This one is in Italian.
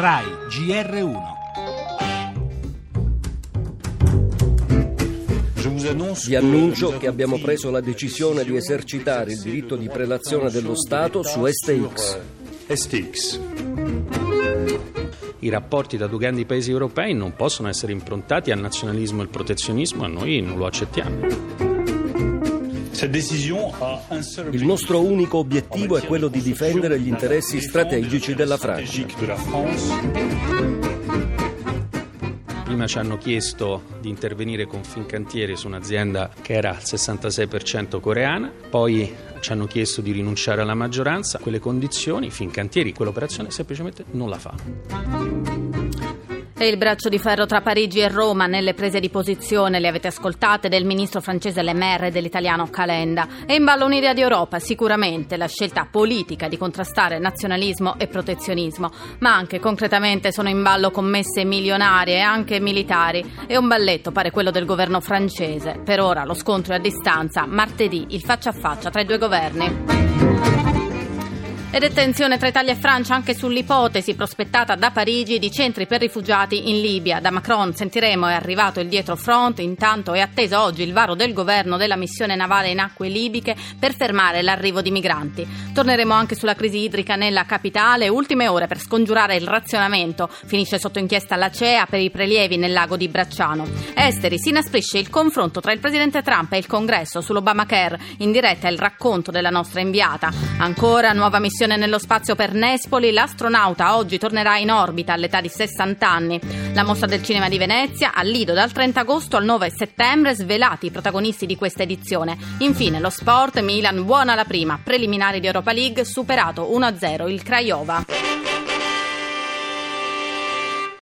RAI GR1 Vi annuncio che abbiamo preso la decisione di esercitare il diritto di prelazione dello Stato su STX. STX. I rapporti tra due grandi paesi europei non possono essere improntati al nazionalismo e al protezionismo e noi non lo accettiamo. Il nostro unico obiettivo è quello di difendere gli interessi strategici della Francia. Prima ci hanno chiesto di intervenire con Fincantieri su un'azienda che era al 66% coreana, poi ci hanno chiesto di rinunciare alla maggioranza. A quelle condizioni Fincantieri quell'operazione semplicemente non la fa. E il braccio di ferro tra Parigi e Roma nelle prese di posizione, le avete ascoltate, del ministro francese Le e dell'italiano Calenda. E in ballo un'idea di Europa, sicuramente la scelta politica di contrastare nazionalismo e protezionismo, ma anche concretamente sono in ballo commesse milionarie e anche militari. E un balletto pare quello del governo francese. Per ora lo scontro è a distanza, martedì il faccia a faccia tra i due governi. Ed è tensione tra Italia e Francia anche sull'ipotesi prospettata da Parigi di centri per rifugiati in Libia. Da Macron sentiremo è arrivato il dietro front, intanto è atteso oggi il varo del governo della missione navale in acque libiche per fermare l'arrivo di migranti. Torneremo anche sulla crisi idrica nella capitale, ultime ore per scongiurare il razionamento. Finisce sotto inchiesta la CEA per i prelievi nel lago di Bracciano. Esteri si inasprisce il confronto tra il presidente Trump e il congresso sull'Obamacare. In diretta il racconto della nostra inviata. Ancora nuova missione missione nello spazio per Nespoli, l'astronauta oggi tornerà in orbita all'età di 60 anni. La mostra del cinema di Venezia, al Lido dal 30 agosto al 9 settembre, svelati i protagonisti di questa edizione. Infine lo sport, Milan buona la prima, preliminari di Europa League, superato 1-0 il Craiova.